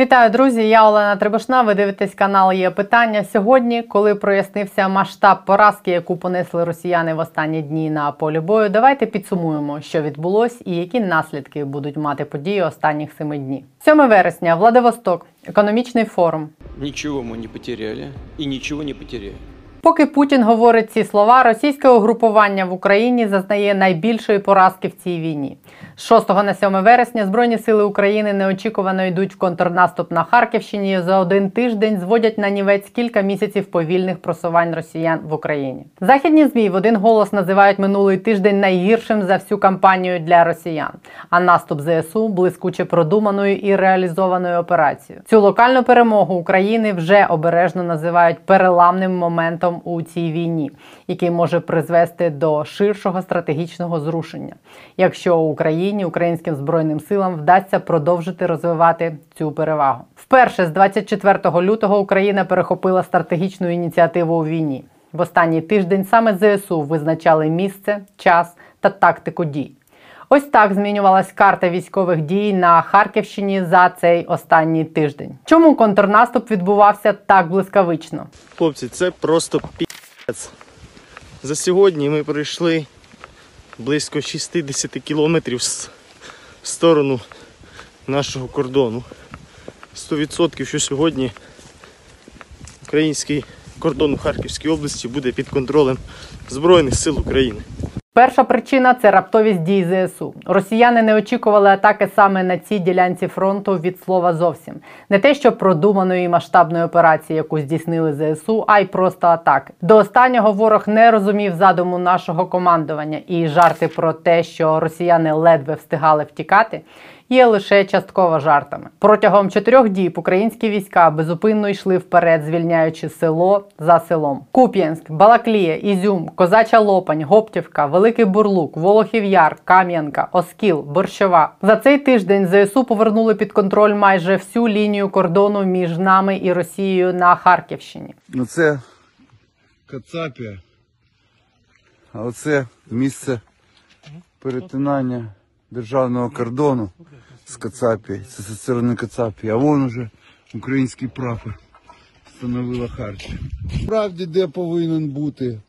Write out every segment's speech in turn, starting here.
Вітаю, друзі! Я Олена Требушна. Ви дивитесь канал Є питання. Сьогодні, коли прояснився масштаб поразки, яку понесли росіяни в останні дні на полі бою, давайте підсумуємо, що відбулось і які наслідки будуть мати події останніх семи днів. 7 вересня, Владивосток, економічний форум. Нічого ми не потеряли і нічого не потеряем. Поки Путін говорить ці слова, російське угрупування в Україні зазнає найбільшої поразки в цій війні. З 6 на 7 вересня Збройні сили України неочікувано йдуть в контрнаступ на Харківщині. За один тиждень зводять на нівець кілька місяців повільних просувань росіян в Україні. Західні змі в один голос називають минулий тиждень найгіршим за всю кампанію для росіян. А наступ ЗСУ блискуче продуманою і реалізованою операцією. Цю локальну перемогу України вже обережно називають переламним моментом у цій війні, який може призвести до ширшого стратегічного зрушення, якщо Україні, українським збройним силам вдасться продовжити розвивати цю перевагу. Вперше з 24 лютого Україна перехопила стратегічну ініціативу у війні. В останній тиждень саме ЗСУ визначали місце, час та тактику дій. Ось так змінювалась карта військових дій на Харківщині за цей останній тиждень. Чому контрнаступ відбувався так блискавично? Хлопці, це просто піц. За сьогодні ми пройшли близько 60 кілометрів в сторону нашого кордону. 100% що сьогодні український кордон у Харківській області буде під контролем Збройних сил України. Перша причина це раптовість дій ЗСУ. Росіяни не очікували атаки саме на цій ділянці фронту від слова зовсім. Не те, що продуманої масштабної операції, яку здійснили ЗСУ, а й просто атаки. До останнього ворог не розумів задуму нашого командування і жарти про те, що росіяни ледве встигали втікати. Є лише частково жартами. Протягом чотирьох діб українські війська безупинно йшли вперед, звільняючи село за селом. Куп'янськ, Балаклія, Ізюм, Козача Лопань, Гоптівка, Великий Бурлук, Волохів Яр, Кам'янка, Оскіл, Борщова. За цей тиждень ЗСУ повернули під контроль майже всю лінію кордону між нами і Росією на Харківщині. Ну це Кацапія. А оце місце перетинання державного кордону з Кацапією. Це зі сторони Кацапії. А вон уже український прапор встановила Харків. Справді, де повинен бути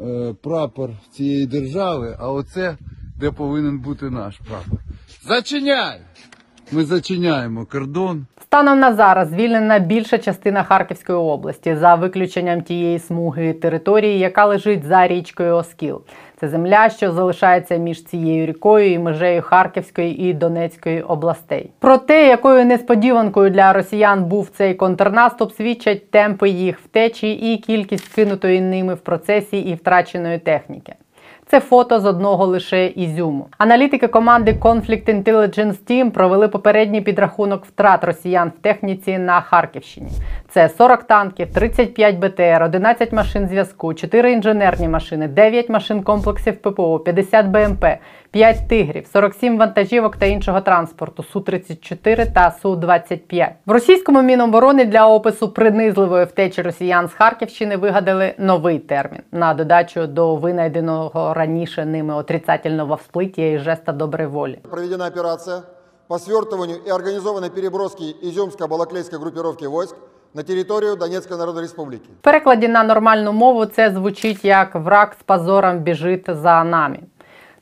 е, прапор цієї держави, а оце де повинен бути наш прапор. Зачиняй! Ми зачиняємо кордон. Станом на зараз звільнена більша частина Харківської області за виключенням тієї смуги території, яка лежить за річкою Оскіл. Це земля, що залишається між цією рікою і межею Харківської і Донецької областей. Про те, якою несподіванкою для росіян був цей контрнаступ, свідчать темпи їх втечі і кількість кинутої ними в процесі і втраченої техніки. Це фото з одного лише ізюму. Аналітики команди Conflict Intelligence Team провели попередній підрахунок втрат росіян в техніці на Харківщині. Це 40 танків, 35 БТР, 11 машин зв'язку, 4 інженерні машини, 9 машин комплексів ППО, 50 БМП, 5 тигрів, 47 вантажівок та іншого транспорту, Су-34 та Су-25. В російському міноборони для опису принизливої втечі росіян з Харківщини вигадали новий термін на додачу до винайденого раніше ними отрицательного всплиття і жеста доброї волі. Проведена операция по свертыванию и организованной переброске изюмско-балаклейской группировки войск на территорию Донецкой Народной Республики. В перекладі на нормальну мову це звучить як враг з позором біжить за нами.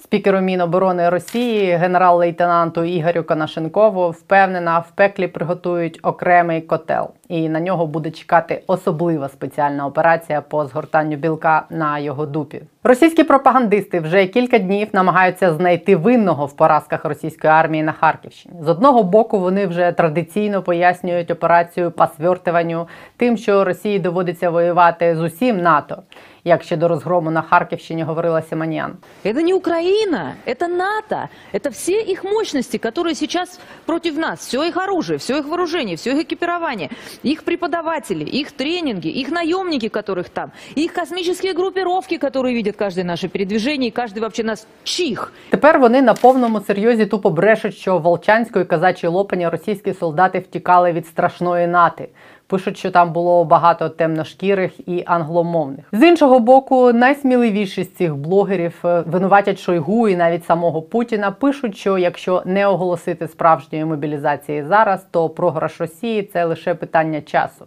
Спікеру Міноборони Росії, генерал-лейтенанту Ігорю Конашенкову, впевнена, в пеклі приготують окремий котел, і на нього буде чекати особлива спеціальна операція по згортанню білка на його дупі. Російські пропагандисти вже кілька днів намагаються знайти винного в поразках російської армії на Харківщині. З одного боку, вони вже традиційно пояснюють операцію по свертуванню тим, що Росії доводиться воювати з усім НАТО. Як ще до розгрому на Харківщині говорила Сіманіан. Это не Украина, это НАТО. Это все их мощности, которые сейчас против нас. Все их оружие, все их вооружение, все их экипирование, их преподаватели, их тренинги, их наемники, которых там, их космические группировки, которые видят контролирует каждое наше передвижение, и каждый вообще нас чих. Тепер вони на повному серйозі тупо брешуть, що в Волчанську і Казачій Лопані російські солдати втікали від страшної нати. Пишуть, що там було багато темношкірих і англомовних. З іншого боку, найсміливіші з цих блогерів е, винуватять Шойгу і навіть самого Путіна. Пишуть, що якщо не оголосити справжньої мобілізації зараз, то програш Росії це лише питання часу.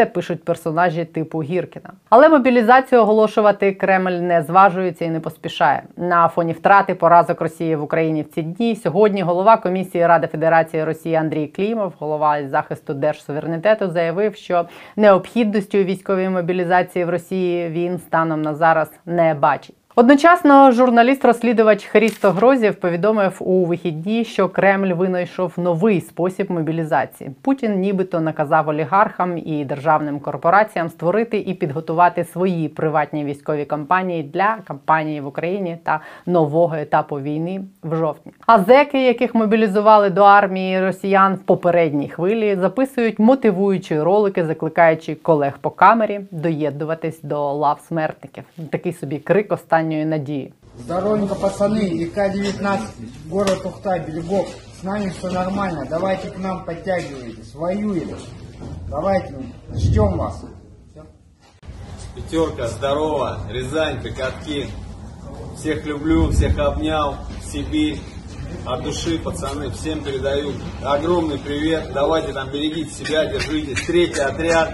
Це пишуть персонажі типу Гіркіна. Але мобілізацію оголошувати Кремль не зважується і не поспішає. На фоні втрати поразок Росії в Україні в ці дні сьогодні голова комісії Ради Федерації Росії Андрій Клімов, голова захисту держсуверенітету, заявив, що необхідності у військовій мобілізації в Росії він станом на зараз не бачить. Одночасно журналіст-розслідувач Хрісто Грозєв повідомив у вихідні, що Кремль винайшов новий спосіб мобілізації. Путін нібито наказав олігархам і державним корпораціям створити і підготувати свої приватні військові кампанії для кампанії в Україні та нового етапу війни в жовтні. А зеки, яких мобілізували до армії росіян в попередній хвилі, записують мотивуючі ролики, закликаючи колег по камері доєднуватись до лав смертників. Такий собі крик останньої надії. Здоровенько, пацаны, ИК-19, город Ухта, Бельгов. С нами все нормально, давайте к нам подтягивайтесь, воюем. Давайте, ждем вас. Пятерка, здорово, Рязань, Катки. Всех люблю, всех обнял, Сибирь. От души, пацаны, всем передаю огромный привет. Давайте там берегите себя, держитесь. Третий отряд,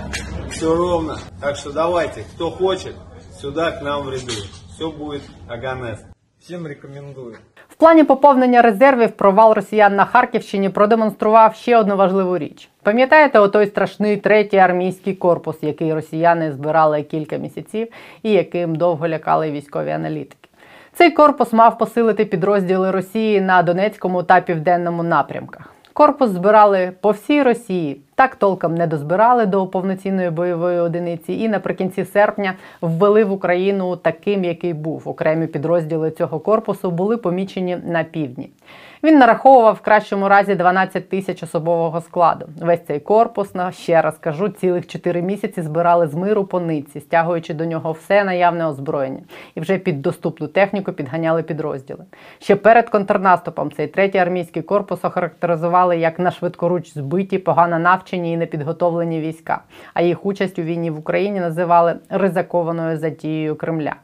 все ровно. Так что давайте, кто хочет, сюда к нам в ряду. Все будет Аганес. Всем рекомендую. В плані поповнення резервів провал росіян на Харківщині продемонстрував ще одну важливу річ. Пам'ятаєте, отой страшний третій армійський корпус, який росіяни збирали кілька місяців і яким довго лякали військові аналітики. Цей корпус мав посилити підрозділи Росії на Донецькому та південному напрямках. Корпус збирали по всій Росії, так толком не дозбирали до повноцінної бойової одиниці, і наприкінці серпня ввели в Україну таким, який був. Окремі підрозділи цього корпусу були помічені на півдні. Він нараховував в кращому разі 12 тисяч особового складу. Весь цей корпус, на ще раз кажу, цілих 4 місяці збирали з миру по нитці, стягуючи до нього все наявне озброєння, і вже під доступну техніку підганяли підрозділи. Ще перед контрнаступом цей третій армійський корпус охарактеризували як на швидкоруч збиті, погано навчені і непідготовлені війська. А їх участь у війні в Україні називали ризикованою затією Кремля.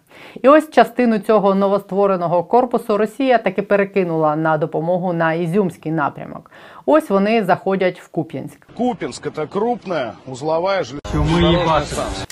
І ось частину цього новоствореного корпусу Росія таки перекинула на допомогу на Ізюмський напрямок. Ось вони заходять в Куп'янськ. Купинск это крупная узловая железная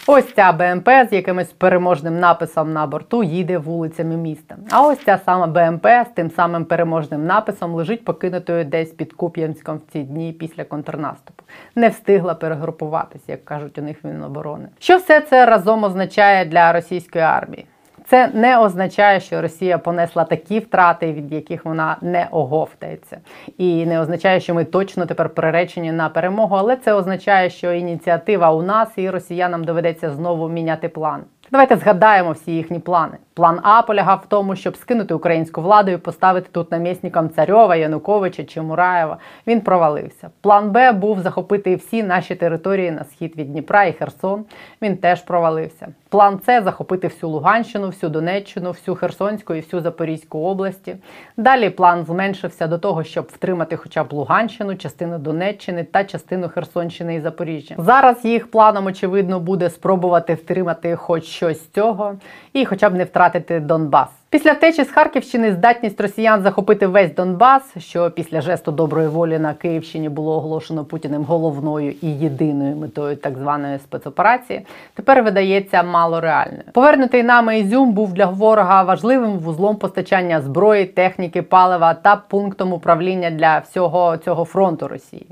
Ось ця БМП з якимось переможним написом на борту їде вулицями міста. А ось ця сама БМП з тим самим переможним написом лежить покинутою десь під Куп'янськом в ці дні після контрнаступу. Не встигла перегрупуватись, як кажуть у них Міноборони. Що все це разом означає для російської армії? Це не означає, що Росія понесла такі втрати, від яких вона не оговтається, і не означає, що ми точно тепер приречені на перемогу. Але це означає, що ініціатива у нас і росіянам доведеться знову міняти план. Давайте згадаємо всі їхні плани. План А полягав в тому, щоб скинути українську владу і поставити тут намісником Царьова, Януковича чи Мураєва. Він провалився. План Б був захопити всі наші території на схід від Дніпра і Херсон. Він теж провалився. План С захопити всю Луганщину, всю Донеччину, всю Херсонську і всю Запорізьку області. Далі план зменшився до того, щоб втримати хоча б Луганщину, частину Донеччини та частину Херсонщини і Запоріжжя. Зараз їх планом, очевидно, буде спробувати втримати хоч щось з цього, і хоча б не втратити Донбас. Після втечі з Харківщини здатність росіян захопити весь Донбас, що після жесту доброї волі на Київщині було оголошено Путіним головною і єдиною метою так званої спецоперації, тепер видається мало реальною. Повернутий нами Ізюм був для ворога важливим вузлом постачання зброї, техніки, палива та пунктом управління для всього цього фронту Росії.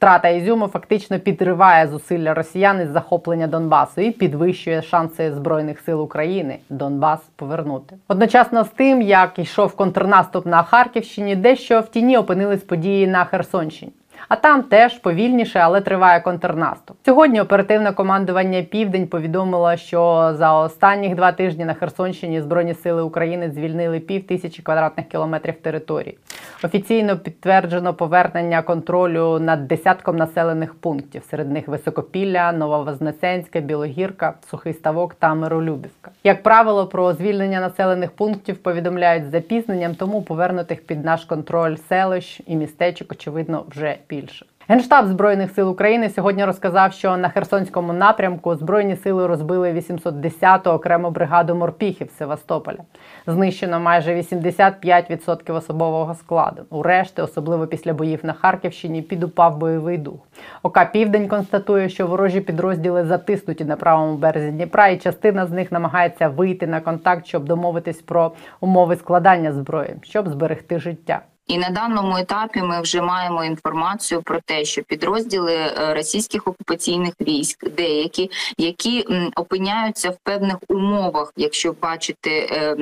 Втрата Ізюму фактично підриває зусилля росіян із захоплення Донбасу і підвищує шанси збройних сил України Донбас повернути. Одночасно з тим, як йшов контрнаступ на Харківщині, дещо в тіні опинились події на Херсонщині. А там теж повільніше, але триває контрнаступ. Сьогодні оперативне командування Південь повідомило, що за останніх два тижні на Херсонщині Збройні сили України звільнили пів тисячі квадратних кілометрів території. Офіційно підтверджено повернення контролю над десятком населених пунктів. Серед них Високопілля, Нововознесенська, Білогірка, Сухий Ставок та Миролюбівка. Як правило, про звільнення населених пунктів повідомляють з запізненням, тому повернутих під наш контроль селищ і містечок, очевидно, вже більше. Генштаб Збройних сил України сьогодні розказав, що на Херсонському напрямку Збройні сили розбили 810-ту окрему бригаду морпіхів Севастополя. Знищено майже 85% особового складу. У решти, особливо після боїв на Харківщині, підупав бойовий дух. ОК Південь констатує, що ворожі підрозділи затиснуті на правому березі Дніпра, і частина з них намагається вийти на контакт, щоб домовитись про умови складання зброї, щоб зберегти життя. І на даному етапі ми вже маємо інформацію про те, що підрозділи е, російських окупаційних військ, деякі, які опиняються в певних умовах, якщо бачити е,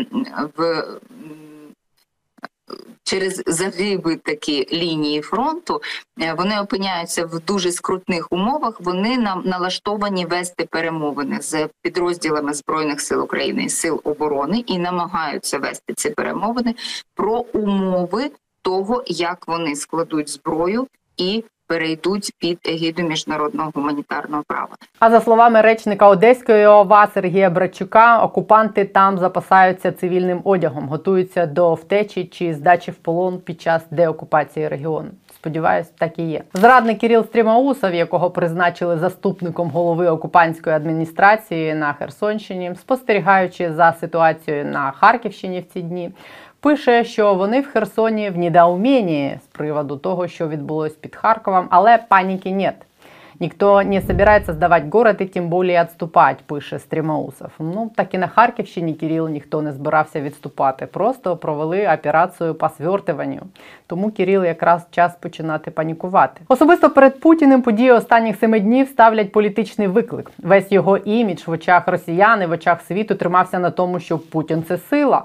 в через загиби такі лінії фронту, е, вони опиняються в дуже скрутних умовах. Вони нам налаштовані вести перемовини з підрозділами збройних сил України і сил оборони і намагаються вести ці перемовини про умови того, як вони складуть зброю і перейдуть під егіду міжнародного гуманітарного права. А за словами речника Одеської ОВА Сергія Брачука, окупанти там запасаються цивільним одягом, готуються до втечі чи здачі в полон під час деокупації регіону. Сподіваюсь, так і є. Зрадник Кирил Стрімаусов, якого призначили заступником голови окупантської адміністрації на Херсонщині, спостерігаючи за ситуацією на Харківщині в ці дні, пише, що вони в Херсоні в недоумении з приводу того, що відбулось під Харковом, але паніки нет. Никто не собирается сдавать город и тем более отступать, пише Стрімаусов. Ну так і на Харківщині Кирил ніхто не збирався відступати. Просто провели операцію по свертуванню. Тому Кирил якраз час починати панікувати. Особисто перед Путіним події останніх семи днів ставлять політичний виклик. Весь його імідж в очах росіян і в очах світу тримався на тому, що Путін це сила.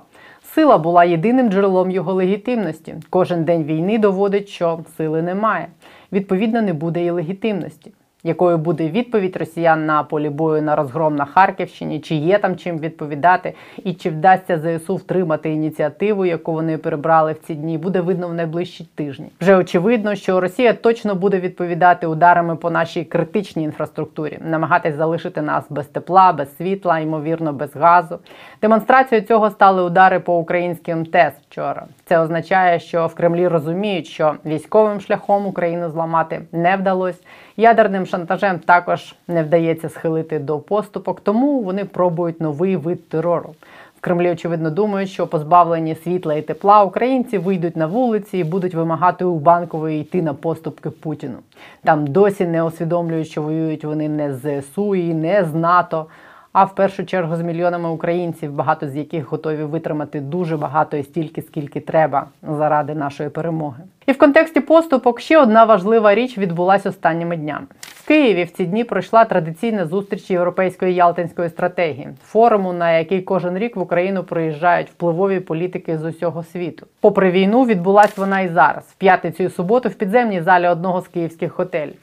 Сила була єдиним джерелом його легітимності. Кожен день війни доводить, що сили немає. Відповідно, не буде і легітимності. Якою буде відповідь росіян на полі бою на розгром на Харківщині? Чи є там чим відповідати, і чи вдасться ЗСУ втримати ініціативу, яку вони перебрали в ці дні, буде видно в найближчі тижні. Вже очевидно, що Росія точно буде відповідати ударами по нашій критичній інфраструктурі, намагатись залишити нас без тепла, без світла, ймовірно, без газу. Демонстрацією цього стали удари по українським ТЕС вчора. Це означає, що в Кремлі розуміють, що військовим шляхом Україну зламати не вдалося. Ядерним шантажем також не вдається схилити до поступок, тому вони пробують новий вид терору. В Кремлі очевидно думають, що позбавлені світла і тепла українці вийдуть на вулиці і будуть вимагати у банкової йти на поступки Путіну. Там досі не усвідомлюють, що воюють вони не з ЗСУ і не з НАТО. А в першу чергу з мільйонами українців, багато з яких готові витримати дуже багато і стільки, скільки треба заради нашої перемоги. І в контексті поступок ще одна важлива річ відбулася останніми днями. В Києві в ці дні пройшла традиційна зустріч європейської ялтинської стратегії, форуму, на який кожен рік в Україну приїжджають впливові політики з усього світу. Попри війну, відбулась вона і зараз, в п'ятницю і суботу, в підземній залі одного з київських готелів.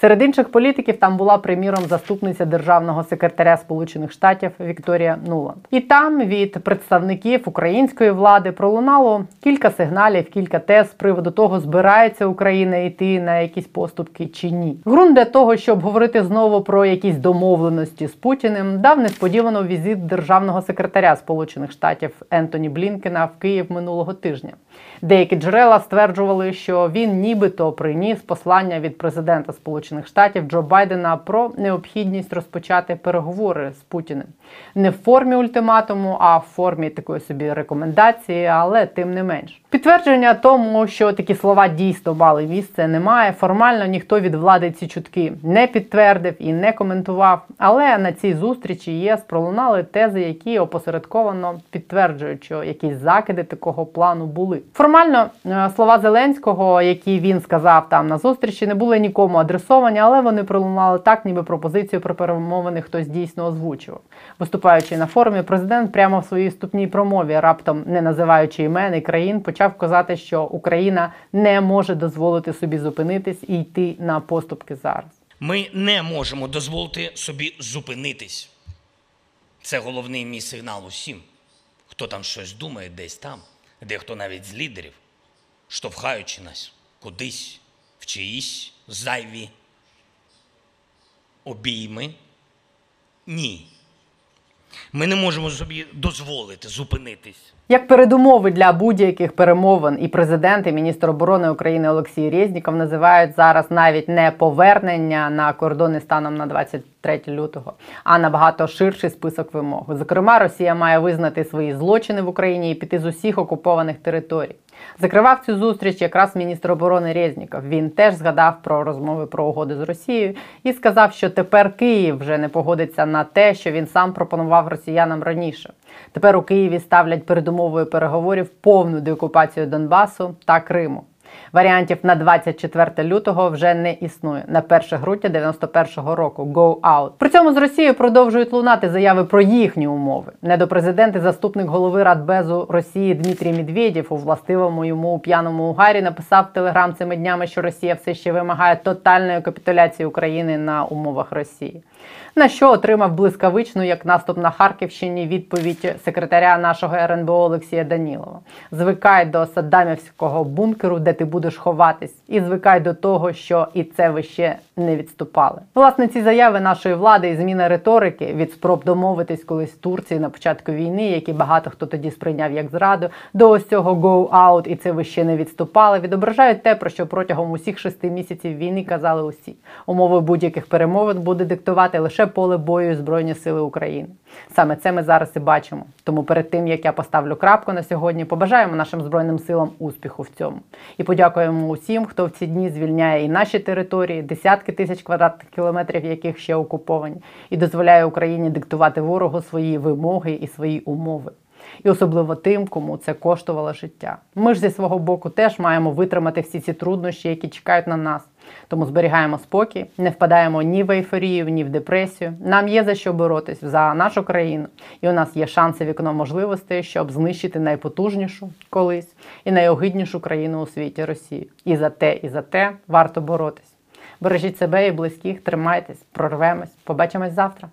Серед інших політиків там була приміром заступниця державного секретаря Сполучених Штатів Вікторія Нуланд. І там від представників української влади пролунало кілька сигналів, кілька тез з приводу того, збирається Україна йти на якісь поступки чи ні. Грунт для того, щоб говорити знову про якісь домовленості з Путіним, дав несподівано візит державного секретаря Сполучених Штатів Ентоні Блінкена в Київ минулого тижня. Деякі джерела стверджували, що він нібито приніс послання від президента Сполучених Штатів Джо Байдена про необхідність розпочати переговори з Путіним не в формі ультиматуму, а в формі такої собі рекомендації, але тим не менш. Підтвердження тому, що такі слова дійсно мали місце, немає. Формально ніхто від влади ці чутки не підтвердив і не коментував. Але на цій зустрічі ЄС пролунали тези, які опосередковано підтверджують, що якісь закиди такого плану були. Формально е, слова Зеленського, які він сказав там на зустрічі, не були нікому адресовані. Спростовані, але вони пролунали так, ніби пропозицію про перемовини хтось дійсно озвучував. Виступаючи на форумі, президент прямо в своїй вступній промові, раптом не називаючи імен і країн, почав казати, що Україна не може дозволити собі зупинитись і йти на поступки зараз. Ми не можемо дозволити собі зупинитись. Це головний мій сигнал усім, хто там щось думає десь там, дехто навіть з лідерів, штовхаючи нас кудись в чиїсь зайві обійми. Ні. Ми не можемо собі дозволити зупинитись. Як передумови для будь-яких перемовин і президент, і міністр оборони України Олексій Резніков називають зараз навіть не повернення на кордони станом на 23 лютого, а набагато ширший список вимог. Зокрема, Росія має визнати свої злочини в Україні і піти з усіх окупованих територій. Закривав цю зустріч якраз міністр оборони Резніков. Він теж згадав про розмови про угоди з Росією і сказав, що тепер Київ вже не погодиться на те, що він сам пропонував росіянам раніше. Тепер у Києві ставлять передумовою переговорів повну деокупацію Донбасу та Криму. Варіантів на 24 лютого вже не існує на 1 грудня 91-го року. Go out. При цьому з Росією продовжують лунати заяви про їхні умови. Недопрезидент і заступник голови Радбезу Росії Дмитрій Медведєв у властивому йому п'яному угарі написав телеграм цими днями, що Росія все ще вимагає тотальної капітуляції України на умовах Росії. На що отримав блискавичну, як наступ на Харківщині, відповідь секретаря нашого РНБО Олексія Данілова. Звикай до саддамівського бункеру, де ти будеш ховатись, і звикай до того, що і це ви ще не відступали. Власне, ці заяви нашої влади і зміна риторики від спроб домовитись колись Турції на початку війни, які багато хто тоді сприйняв як зраду, до ось цього go out, і це ви ще не відступали, відображають те, про що протягом усіх шести місяців війни казали усі. Умови будь-яких перемовин буде диктувати лише поле бою Збройні Сили України. Саме це ми зараз і бачимо. Тому перед тим як я поставлю крапку на сьогодні, побажаємо нашим збройним силам успіху в цьому і подякуємо усім, хто в ці дні звільняє і наші території, десятки тисяч квадратних кілометрів, яких ще окуповані, і дозволяє Україні диктувати ворогу свої вимоги і свої умови. І особливо тим, кому це коштувало життя. Ми ж зі свого боку теж маємо витримати всі ці труднощі, які чекають на нас. Тому зберігаємо спокій, не впадаємо ні в ейфорію, ні в депресію. Нам є за що боротись за нашу країну, і у нас є шанси вікно можливостей, щоб знищити найпотужнішу колись і найогиднішу країну у світі Росію. І за те, і за те варто боротись. Бережіть себе і близьких, тримайтесь, прорвемось. Побачимось завтра.